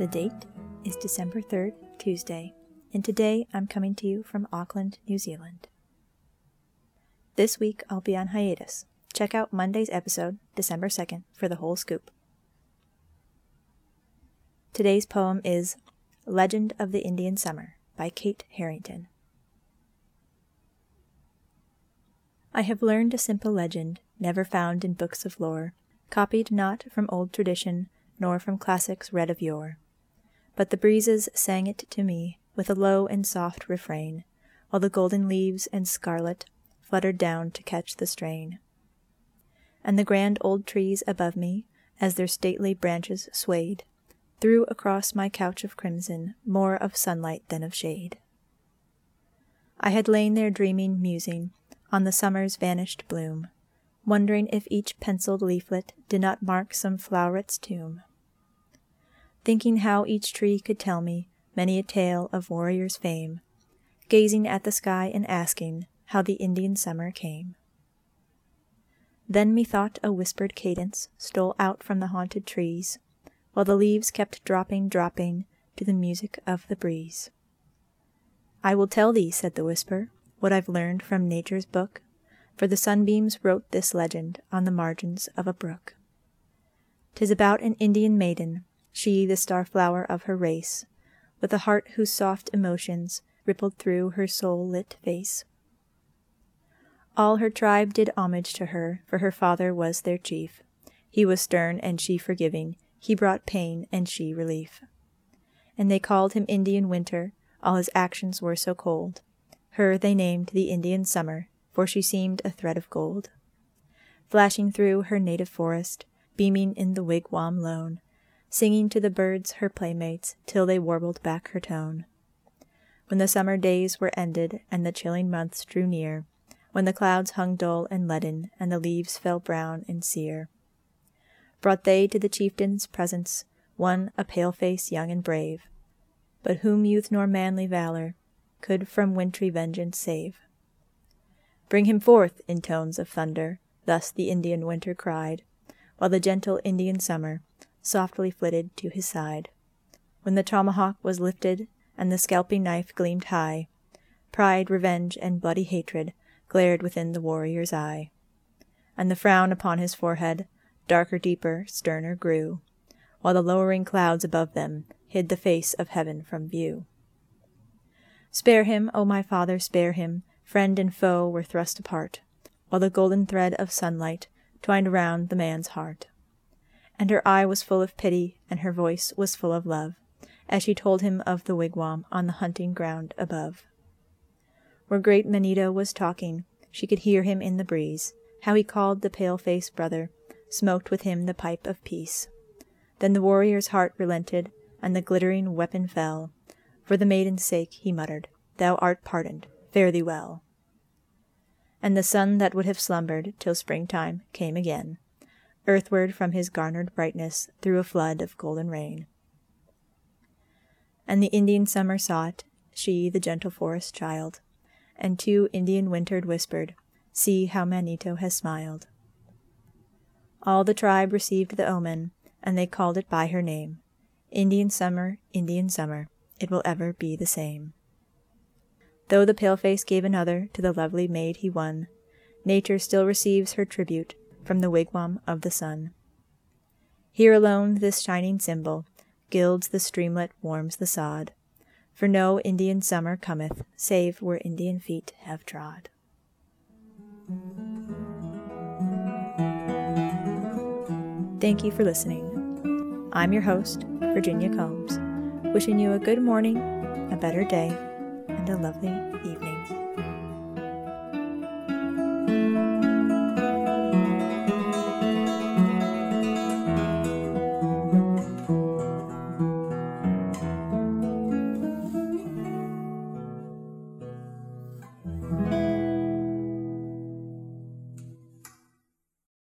The date is December 3rd, Tuesday, and today I'm coming to you from Auckland, New Zealand. This week I'll be on hiatus. Check out Monday's episode, December 2nd, for the whole scoop. Today's poem is Legend of the Indian Summer by Kate Harrington. I have learned a simple legend, never found in books of lore, copied not from old tradition, nor from classics read of yore. But the breezes sang it to me with a low and soft refrain, while the golden leaves and scarlet fluttered down to catch the strain. And the grand old trees above me, as their stately branches swayed, threw across my couch of crimson more of sunlight than of shade. I had lain there dreaming, musing, on the summer's vanished bloom, wondering if each penciled leaflet did not mark some floweret's tomb. Thinking how each tree could tell me many a tale of warrior's fame, gazing at the sky and asking how the Indian summer came. Then methought a whispered cadence stole out from the haunted trees, while the leaves kept dropping, dropping to the music of the breeze. I will tell thee, said the whisper, what I've learned from nature's book, for the sunbeams wrote this legend on the margins of a brook. 'Tis about an Indian maiden, she the star flower of her race, with a heart whose soft emotions rippled through her soul lit face. All her tribe did homage to her, for her father was their chief. He was stern and she forgiving, he brought pain and she relief. And they called him Indian Winter, all his actions were so cold. Her they named the Indian Summer, for she seemed a thread of gold. Flashing through her native forest, beaming in the wigwam lone, singing to the birds her playmates till they warbled back her tone. When the summer days were ended and the chilling months drew near, when the clouds hung dull and leaden and the leaves fell brown and sere, brought they to the chieftain's presence one a pale face young and brave, but whom youth nor manly valor could from wintry vengeance save. Bring him forth, in tones of thunder, thus the Indian winter cried, while the gentle Indian summer softly flitted to his side. When the tomahawk was lifted and the scalping knife gleamed high, pride, revenge, and bloody hatred glared within the warrior's eye. And the frown upon his forehead, darker, deeper, sterner grew, while the lowering clouds above them hid the face of heaven from view. Spare him, O my father, spare him, friend and foe were thrust apart, while the golden thread of sunlight twined round the man's heart. And her eye was full of pity, and her voice was full of love, as she told him of the wigwam on the hunting ground above. Where great Manito was talking, she could hear him in the breeze, how he called the pale-faced brother, smoked with him the pipe of peace. Then the warrior's heart relented, and the glittering weapon fell, for the maiden's sake, he muttered, Thou art pardoned, fare thee well. And the sun that would have slumbered till springtime came again, earthward from his garnered brightness through a flood of golden rain. And the Indian summer sought, she the gentle forest child, and to Indian wintered whispered, See how Manito has smiled. All the tribe received the omen, and they called it by her name, Indian summer, Indian summer it will ever be the same. Though the paleface gave another to the lovely maid he won, nature still receives her tribute from the wigwam of the sun. Here alone this shining symbol gilds the streamlet, warms the sod, for no Indian summer cometh save where Indian feet have trod. Thank you for listening. I'm your host, Virginia Combs wishing you a good morning, a better day, and a lovely evening.